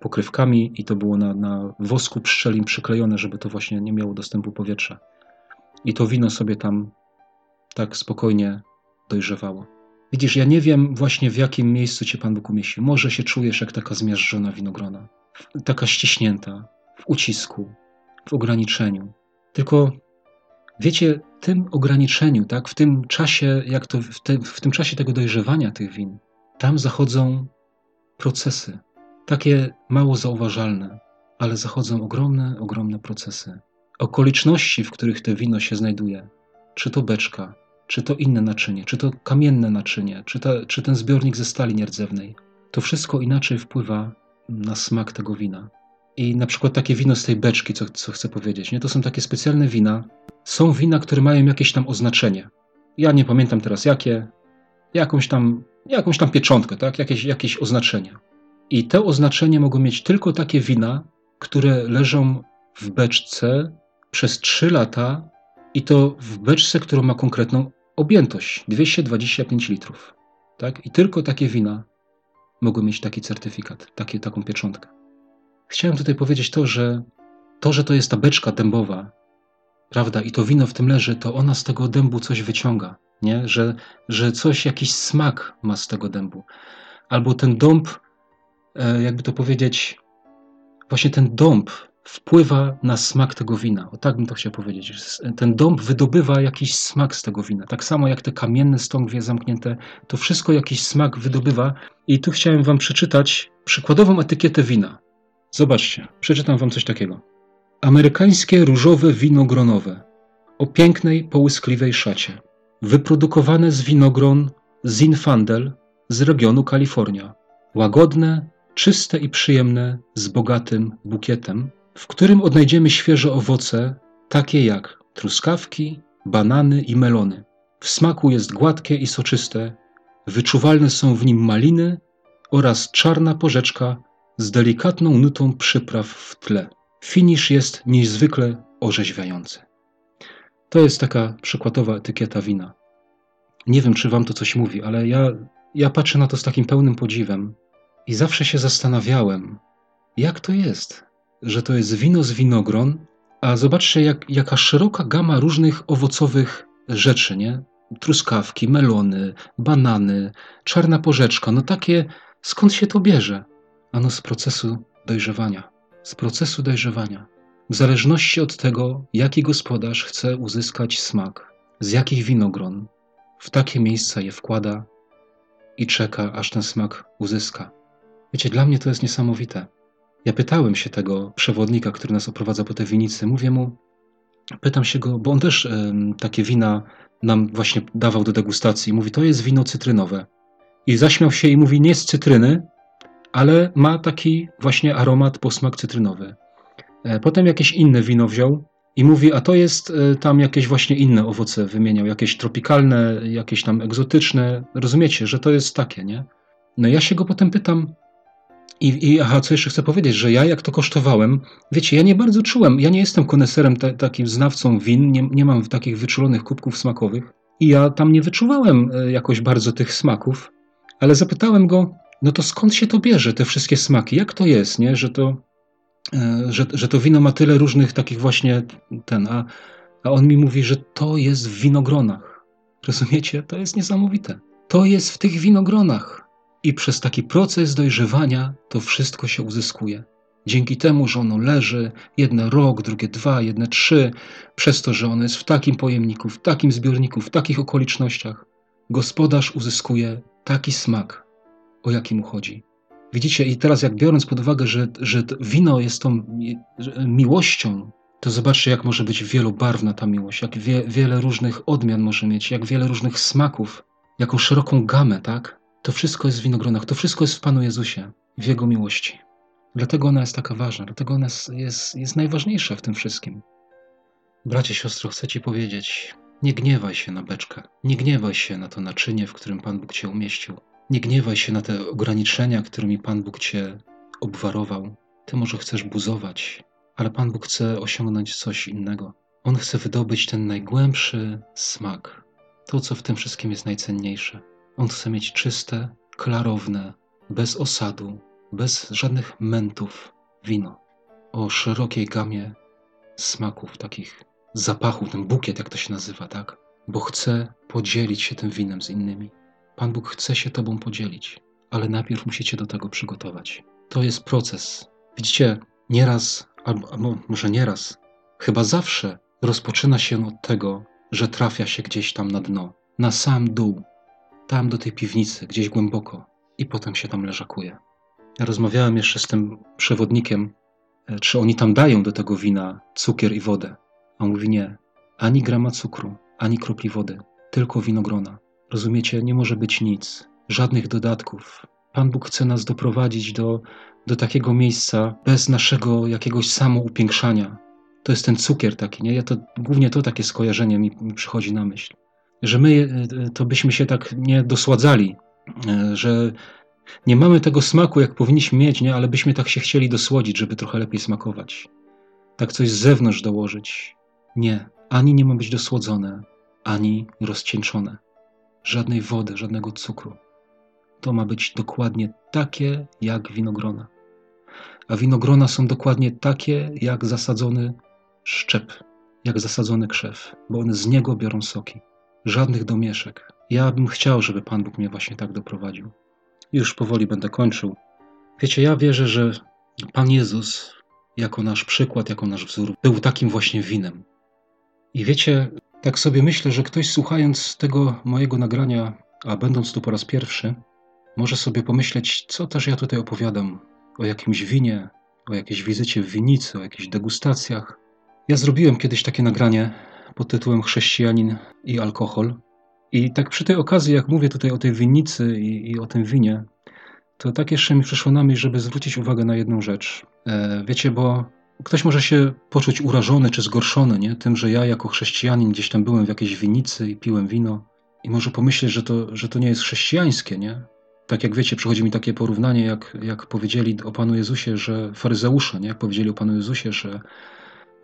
pokrywkami i to było na, na wosku pszczelim przyklejone, żeby to właśnie nie miało dostępu powietrza. I to wino sobie tam tak spokojnie dojrzewało. Widzisz, ja nie wiem właśnie w jakim miejscu cię Pan Bóg umieścił. Może się czujesz jak taka zmiażdżona winogrona, taka ściśnięta, w ucisku, w ograniczeniu. Tylko wiecie, tym ograniczeniu, tak, w tym czasie, jak to, w, te, w tym czasie tego dojrzewania tych win, tam zachodzą procesy, takie mało zauważalne, ale zachodzą ogromne, ogromne procesy. Okoliczności, w których to wino się znajduje, czy to beczka, czy to inne naczynie, czy to kamienne naczynie, czy, czy ten zbiornik ze stali nierdzewnej, to wszystko inaczej wpływa na smak tego wina. I na przykład takie wino z tej beczki, co, co chcę powiedzieć, nie? to są takie specjalne wina. Są wina, które mają jakieś tam oznaczenie. Ja nie pamiętam teraz jakie, jakąś tam, jakąś tam pieczątkę, tak? jakieś, jakieś oznaczenie. I te oznaczenie mogą mieć tylko takie wina, które leżą w beczce przez 3 lata I to w beczce, która ma konkretną objętość 225 litrów. Tak? I tylko takie wina mogły mieć taki certyfikat, takie, taką pieczątkę. Chciałem tutaj powiedzieć to, że to, że to jest ta beczka dębowa, prawda, i to wino w tym leży, to ona z tego dębu coś wyciąga, nie? Że, że coś, jakiś smak ma z tego dębu. Albo ten dąb, jakby to powiedzieć, właśnie ten dąb wpływa na smak tego wina. O tak bym to chciał powiedzieć. Ten dąb wydobywa jakiś smak z tego wina. Tak samo jak te kamienne stągwie zamknięte, to wszystko jakiś smak wydobywa. I tu chciałem wam przeczytać przykładową etykietę wina. Zobaczcie, przeczytam wam coś takiego. Amerykańskie różowe wino gronowe o pięknej, połyskliwej szacie. Wyprodukowane z winogron Zinfandel z regionu Kalifornia. Łagodne, czyste i przyjemne, z bogatym bukietem, w którym odnajdziemy świeże owoce, takie jak truskawki, banany i melony. W smaku jest gładkie i soczyste, wyczuwalne są w nim maliny oraz czarna porzeczka z delikatną nutą przypraw w tle. Finisz jest niezwykle orzeźwiający. To jest taka przykładowa etykieta wina. Nie wiem, czy wam to coś mówi, ale ja, ja patrzę na to z takim pełnym podziwem i zawsze się zastanawiałem, jak to jest, że to jest wino z winogron, a zobaczcie, jak, jaka szeroka gama różnych owocowych rzeczy, nie? Truskawki, melony, banany, czarna porzeczka. No takie, skąd się to bierze? Ano z procesu dojrzewania. Z procesu dojrzewania. W zależności od tego, jaki gospodarz chce uzyskać smak, z jakich winogron, w takie miejsca je wkłada i czeka, aż ten smak uzyska. Wiecie, dla mnie to jest niesamowite. Ja pytałem się tego przewodnika, który nas oprowadza po tej winicy. Mówię mu, pytam się go, bo on też y, takie wina nam właśnie dawał do degustacji. Mówi, to jest wino cytrynowe. I zaśmiał się i mówi, nie z cytryny, ale ma taki właśnie aromat, posmak cytrynowy. E, potem jakieś inne wino wziął i mówi, a to jest e, tam jakieś właśnie inne owoce wymieniał, jakieś tropikalne, jakieś tam egzotyczne. Rozumiecie, że to jest takie, nie? No ja się go potem pytam, i, I aha, co jeszcze chcę powiedzieć, że ja jak to kosztowałem, wiecie, ja nie bardzo czułem, ja nie jestem koneserem te, takim znawcą win, nie, nie mam takich wyczulonych kubków smakowych i ja tam nie wyczuwałem e, jakoś bardzo tych smaków, ale zapytałem go, no to skąd się to bierze, te wszystkie smaki, jak to jest, nie, że to, e, że, że to wino ma tyle różnych takich właśnie ten, a, a on mi mówi, że to jest w winogronach. Rozumiecie? To jest niesamowite. To jest w tych winogronach. I przez taki proces dojrzewania to wszystko się uzyskuje. Dzięki temu, że ono leży, jedne rok, drugie dwa, jedne trzy, przez to, że ono jest w takim pojemniku, w takim zbiorniku, w takich okolicznościach, gospodarz uzyskuje taki smak, o jaki mu chodzi. Widzicie, i teraz jak biorąc pod uwagę, że, że wino jest tą miłością, to zobaczcie, jak może być wielobarwna ta miłość, jak wie, wiele różnych odmian może mieć, jak wiele różnych smaków, jaką szeroką gamę, tak? To wszystko jest w winogronach, to wszystko jest w Panu Jezusie, w Jego miłości. Dlatego ona jest taka ważna, dlatego ona jest, jest najważniejsza w tym wszystkim. Bracie, siostro, chcę Ci powiedzieć, nie gniewaj się na beczkę, nie gniewaj się na to naczynie, w którym Pan Bóg Cię umieścił. Nie gniewaj się na te ograniczenia, którymi Pan Bóg Cię obwarował. Ty może chcesz buzować, ale Pan Bóg chce osiągnąć coś innego. On chce wydobyć ten najgłębszy smak, to, co w tym wszystkim jest najcenniejsze. On chce mieć czyste, klarowne, bez osadu, bez żadnych mentów wino o szerokiej gamie smaków, takich zapachów, ten bukiet, jak to się nazywa, tak? Bo chce podzielić się tym winem z innymi. Pan Bóg chce się Tobą podzielić, ale najpierw musicie do tego przygotować. To jest proces. Widzicie, nieraz, albo, albo może nieraz, chyba zawsze rozpoczyna się od tego, że trafia się gdzieś tam na dno, na sam dół, tam do tej piwnicy, gdzieś głęboko i potem się tam leżakuje. Rozmawiałem jeszcze z tym przewodnikiem, e, czy oni tam dają do tego wina cukier i wodę. A on mówi nie, ani grama cukru, ani kropli wody, tylko winogrona. Rozumiecie, nie może być nic, żadnych dodatków. Pan Bóg chce nas doprowadzić do, do takiego miejsca bez naszego jakiegoś samoupiększania. To jest ten cukier taki, nie? Ja to, głównie to takie skojarzenie mi, mi przychodzi na myśl że my e, to byśmy się tak nie dosładzali, e, że nie mamy tego smaku, jak powinniśmy mieć, nie? ale byśmy tak się chcieli dosłodzić, żeby trochę lepiej smakować. Tak coś z zewnątrz dołożyć. Nie. ani nie ma być dosłodzone, ani rozcieńczone. Żadnej wody, żadnego cukru. To ma być dokładnie takie jak winogrona. A winogrona są dokładnie takie jak zasadzony szczep, jak zasadzony krzew, bo one z niego biorą soki. Żadnych domieszek. Ja bym chciał, żeby Pan Bóg mnie właśnie tak doprowadził. Już powoli będę kończył. Wiecie, ja wierzę, że Pan Jezus, jako nasz przykład, jako nasz wzór, był takim właśnie winem. I wiecie, tak sobie myślę, że ktoś słuchając tego mojego nagrania, a będąc tu po raz pierwszy, może sobie pomyśleć, co też ja tutaj opowiadam o jakimś winie, o jakiejś wizycie w winicy, o jakichś degustacjach. Ja zrobiłem kiedyś takie nagranie pod tytułem Chrześcijanin i alkohol. I tak przy tej okazji, jak mówię tutaj o tej winnicy i, i o tym winie, to tak jeszcze mi przyszło na myśl, żeby zwrócić uwagę na jedną rzecz. E, wiecie, bo ktoś może się poczuć urażony czy zgorszony nie? tym, że ja jako chrześcijanin gdzieś tam byłem w jakiejś winnicy i piłem wino i może pomyśleć, że to, że to nie jest chrześcijańskie, nie? Tak jak wiecie, przychodzi mi takie porównanie, jak, jak powiedzieli o Panu Jezusie, że faryzeusze, nie? jak powiedzieli o Panu Jezusie, że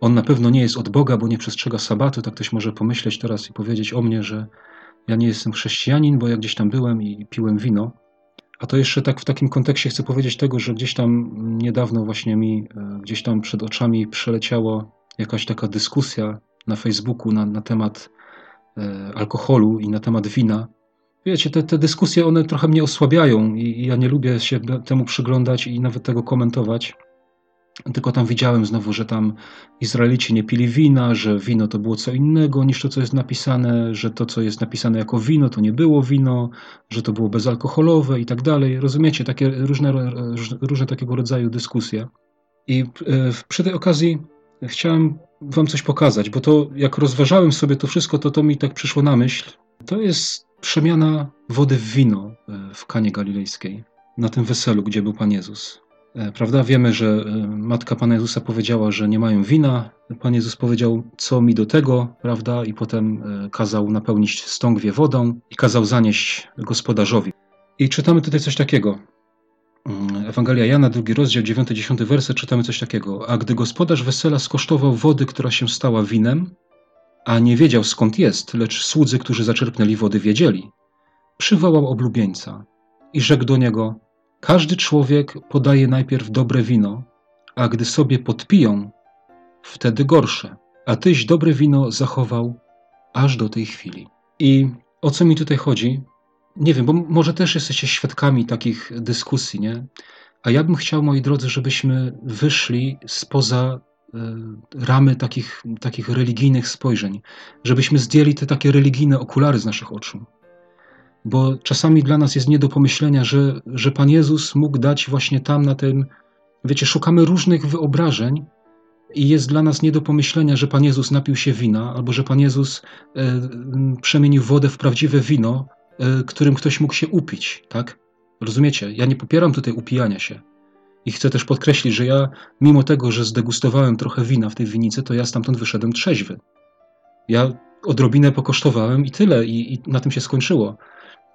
on na pewno nie jest od Boga, bo nie przestrzega sabatu, tak ktoś może pomyśleć teraz i powiedzieć o mnie, że ja nie jestem chrześcijanin, bo ja gdzieś tam byłem i piłem wino. A to jeszcze tak w takim kontekście chcę powiedzieć tego, że gdzieś tam niedawno właśnie mi, e, gdzieś tam przed oczami przeleciała jakaś taka dyskusja na Facebooku na, na temat e, alkoholu i na temat wina. Wiecie, te, te dyskusje, one trochę mnie osłabiają i, i ja nie lubię się temu przyglądać i nawet tego komentować. Tylko tam widziałem znowu, że tam Izraelici nie pili wina, że wino to było co innego niż to, co jest napisane, że to, co jest napisane jako wino, to nie było wino, że to było bezalkoholowe i tak dalej. Rozumiecie, takie różne, różne takiego rodzaju dyskusje. I e, przy tej okazji chciałem wam coś pokazać, bo to jak rozważałem sobie to wszystko, to to mi tak przyszło na myśl. To jest przemiana wody w wino e, w Kanie Galilejskiej, na tym weselu, gdzie był Pan Jezus. E, prawda? Wiemy, że e, matka Pana Jezusa powiedziała, że nie mają wina. Pan Jezus powiedział, co mi do tego, prawda? I potem e, kazał napełnić stągwie wodą i kazał zanieść gospodarzowi. I czytamy tutaj coś takiego. Mm, Ewangelia Jana, drugi rozdział, 9-10 werset, czytamy coś takiego. A gdy gospodarz wesela skosztował wody, która się stała winem, a nie wiedział skąd jest, lecz słudzy, którzy zaczerpnęli wody, wiedzieli, przywołał oblubieńca i rzekł do niego – każdy człowiek podaje najpierw dobre wino, a gdy sobie podpiją, wtedy gorsze. A tyś dobre wino zachował aż do tej chwili. I o co mi tutaj chodzi? Nie wiem, bo może też jesteście świadkami takich dyskusji, nie? A ja bym chciał, moi drodzy, żebyśmy wyszli spoza y, ramy takich, takich religijnych spojrzeń, żebyśmy zdjęli te takie religijne okulary z naszych oczu bo czasami dla nas jest nie do pomyślenia, że, że Pan Jezus mógł dać właśnie tam na tym, wiecie, szukamy różnych wyobrażeń i jest dla nas nie do pomyślenia, że Pan Jezus napił się wina, albo że Pan Jezus e, przemienił wodę w prawdziwe wino, e, którym ktoś mógł się upić, tak? Rozumiecie? Ja nie popieram tutaj upijania się. I chcę też podkreślić, że ja, mimo tego, że zdegustowałem trochę wina w tej winicy, to ja stamtąd wyszedłem trzeźwy. Ja odrobinę pokosztowałem i tyle, i, i na tym się skończyło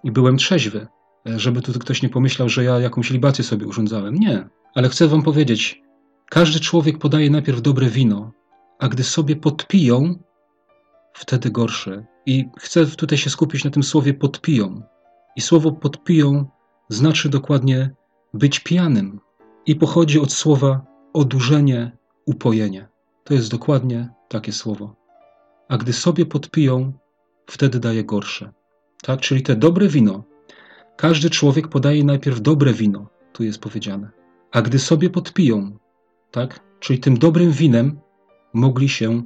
i byłem trzeźwy, e, żeby tu ktoś nie pomyślał, że ja jakąś libację sobie urządzałem. Nie. Ale chcę wam powiedzieć, każdy człowiek podaje najpierw dobre wino, a gdy sobie podpiją, wtedy gorsze. I chcę tutaj się skupić na tym słowie podpiją. I słowo podpiją znaczy dokładnie być pijanym i pochodzi od słowa odurzenie, upojenie. To jest dokładnie takie słowo. A gdy sobie podpiją, wtedy daje gorsze tak? czyli te dobre wino. Każdy człowiek podaje najpierw dobre wino, tu jest powiedziane. A gdy sobie podpiją, tak? czyli tym dobrym winem mogli się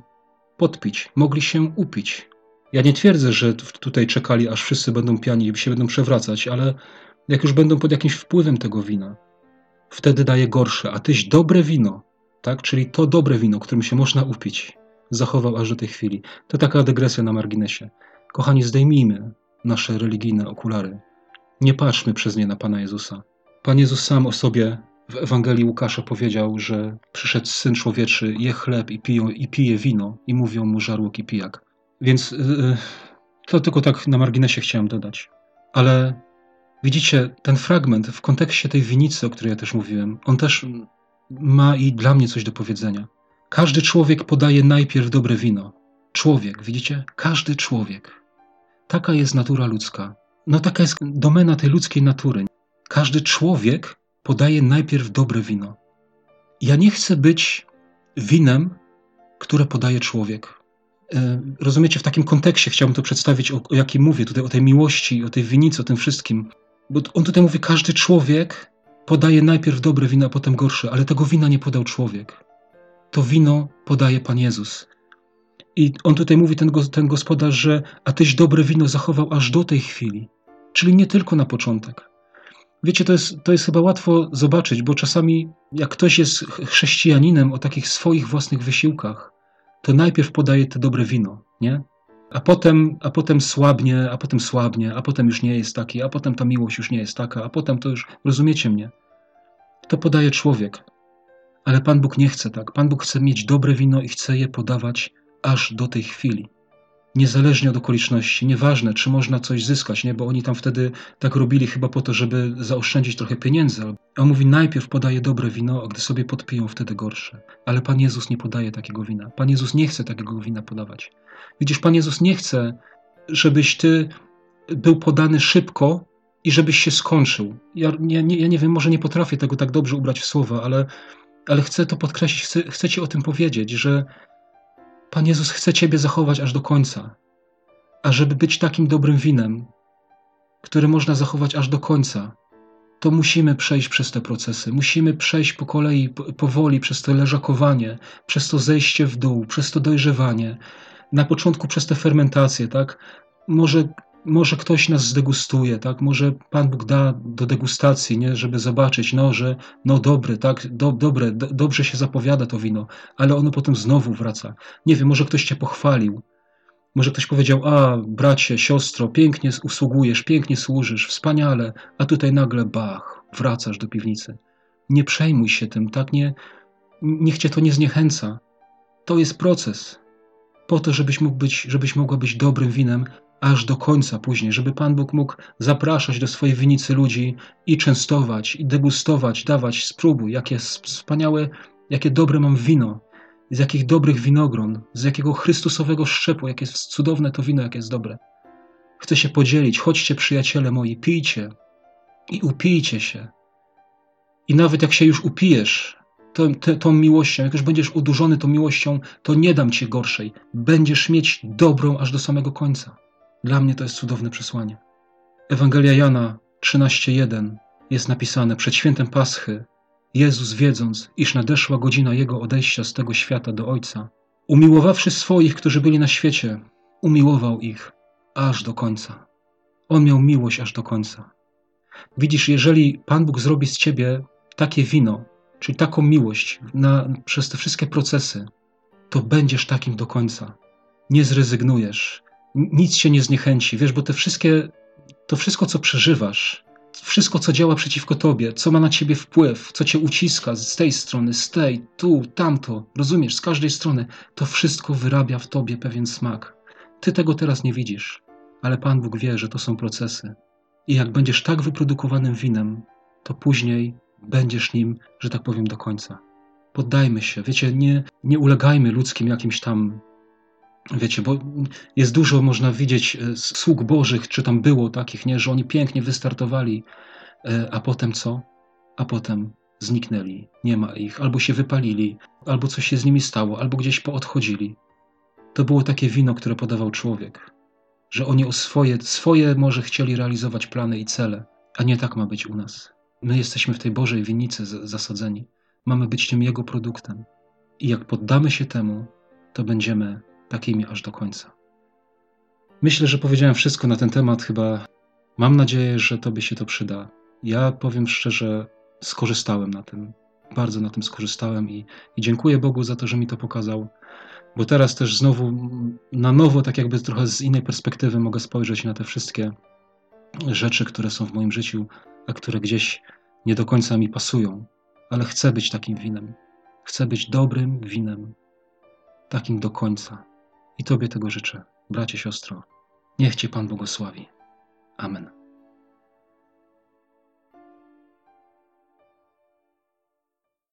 podpić, mogli się upić. Ja nie twierdzę, że tutaj czekali, aż wszyscy będą piani i się będą przewracać, ale jak już będą pod jakimś wpływem tego wina, wtedy daje gorsze, a tyś dobre wino, tak? czyli to dobre wino, którym się można upić, zachował aż do tej chwili. To taka dygresja na marginesie. Kochani, zdejmijmy nasze religijne okulary. Nie patrzmy przez nie na Pana Jezusa. Pan Jezus sam o sobie w Ewangelii Łukasza powiedział, że przyszedł Syn Człowieczy, je chleb i, piją, i pije wino i mówią mu żarłok i pijak. Więc yy, to tylko tak na marginesie chciałem dodać. Ale widzicie, ten fragment w kontekście tej winicy, o której ja też mówiłem, on też ma i dla mnie coś do powiedzenia. Każdy człowiek podaje najpierw dobre wino. człowiek, widzicie? Każdy człowiek. Taka jest natura ludzka. No taka jest domena tej ludzkiej natury. Każdy człowiek podaje najpierw dobre wino. Ja nie chcę być winem, które podaje człowiek. E, rozumiecie, w takim kontekście chciałbym to przedstawić, o, o jakim mówię, tutaj o tej miłości, o tej winicy, o tym wszystkim. Bo on tutaj mówi, każdy człowiek podaje najpierw dobre wino, a potem gorsze, ale tego wina nie podał człowiek. To wino podaje Pan Jezus. I on tutaj mówi, ten, ten gospodarz, że a tyś dobre wino zachował aż do tej chwili. Czyli nie tylko na początek. Wiecie, to jest, to jest chyba łatwo zobaczyć, bo czasami jak ktoś jest chrześcijaninem o takich swoich własnych wysiłkach, to najpierw podaje te dobre wino, nie? A potem, a potem słabnie, a potem słabnie, a potem już nie jest taki, a potem ta miłość już nie jest taka, a potem to już, rozumiecie mnie? To podaje człowiek. Ale Pan Bóg nie chce tak. Pan Bóg chce mieć dobre wino i chce je podawać aż do tej chwili niezależnie od okoliczności, nieważne, czy można coś zyskać, nie? bo oni tam wtedy tak robili chyba po to, żeby zaoszczędzić trochę pieniędzy. A on mówi, najpierw podaje dobre wino, a gdy sobie podpiją, wtedy gorsze. Ale Pan Jezus nie podaje takiego wina. Pan Jezus nie chce takiego wina podawać. Widzisz, Pan Jezus nie chce, żebyś ty był podany szybko i żebyś się skończył. Ja nie, ja nie wiem, może nie potrafię tego tak dobrze ubrać w słowa, ale, ale chcę to podkreślić, chcę, chcę ci o tym powiedzieć, że Pan Jezus chce Ciebie zachować aż do końca, a żeby być takim dobrym winem, które można zachować aż do końca, to musimy przejść przez te procesy. Musimy przejść po kolei, powoli przez to leżakowanie, przez to zejście w dół, przez to dojrzewanie. Na początku przez te fermentacje, tak? Może może ktoś nas zdegustuje, tak? Może Pan Bóg da do degustacji, nie? żeby zobaczyć, no, że no dobre, tak? Do, dobre, do, dobrze się zapowiada to wino, ale ono potem znowu wraca. Nie wiem, może ktoś cię pochwalił. Może ktoś powiedział, a bracie, siostro, pięknie usługujesz, pięknie służysz, wspaniale, a tutaj nagle bach, wracasz do piwnicy. Nie przejmuj się tym, tak? Nie, niech cię to nie zniechęca. To jest proces. Po to, żebyś mógł być, żebyś mogła być dobrym winem, aż do końca później, żeby Pan Bóg mógł zapraszać do swojej winicy ludzi i częstować, i degustować, dawać, spróbuj, jakie wspaniałe, jakie dobre mam wino, z jakich dobrych winogron, z jakiego Chrystusowego szczepu, jakie jest cudowne to wino, jakie jest dobre. Chcę się podzielić, chodźcie przyjaciele moi, pijcie i upijcie się. I nawet jak się już upijesz tą, tą miłością, jak już będziesz udurzony tą miłością, to nie dam ci gorszej. Będziesz mieć dobrą aż do samego końca. Dla mnie to jest cudowne przesłanie. Ewangelia Jana 13:1 jest napisane przed świętem Paschy. Jezus, wiedząc, iż nadeszła godzina Jego odejścia z tego świata do Ojca, umiłowawszy swoich, którzy byli na świecie, umiłował ich aż do końca. On miał miłość aż do końca. Widzisz, jeżeli Pan Bóg zrobi z ciebie takie wino, czyli taką miłość na, przez te wszystkie procesy, to będziesz takim do końca. Nie zrezygnujesz, nic się nie zniechęci, wiesz, bo te wszystkie, to wszystko, co przeżywasz, wszystko, co działa przeciwko tobie, co ma na ciebie wpływ, co cię uciska z tej strony, z tej, tu, tamto, rozumiesz, z każdej strony, to wszystko wyrabia w tobie pewien smak. Ty tego teraz nie widzisz, ale Pan Bóg wie, że to są procesy. I jak będziesz tak wyprodukowanym winem, to później będziesz nim, że tak powiem, do końca. Poddajmy się, wiecie, nie, nie ulegajmy ludzkim jakimś tam Wiecie, bo jest dużo, można widzieć, e, sług bożych, czy tam było takich, nie, że oni pięknie wystartowali, e, a potem co? A potem zniknęli, nie ma ich, albo się wypalili, albo coś się z nimi stało, albo gdzieś poodchodzili. To było takie wino, które podawał człowiek, że oni o swoje, swoje może chcieli realizować plany i cele, a nie tak ma być u nas. My jesteśmy w tej Bożej winnicy zasadzeni. Mamy być tym Jego produktem. I jak poddamy się temu, to będziemy takimi aż do końca. Myślę, że powiedziałem wszystko na ten temat. Chyba mam nadzieję, że Tobie się to przyda. Ja powiem szczerze, skorzystałem na tym. Bardzo na tym skorzystałem i, i dziękuję Bogu za to, że mi to pokazał. Bo teraz też znowu na nowo, tak jakby trochę z innej perspektywy, mogę spojrzeć na te wszystkie rzeczy, które są w moim życiu, a które gdzieś nie do końca mi pasują. Ale chcę być takim winem. Chcę być dobrym winem, takim do końca. I Tobie tego życzę, bracie, siostro. Niech Cię Pan błogosławi. Amen.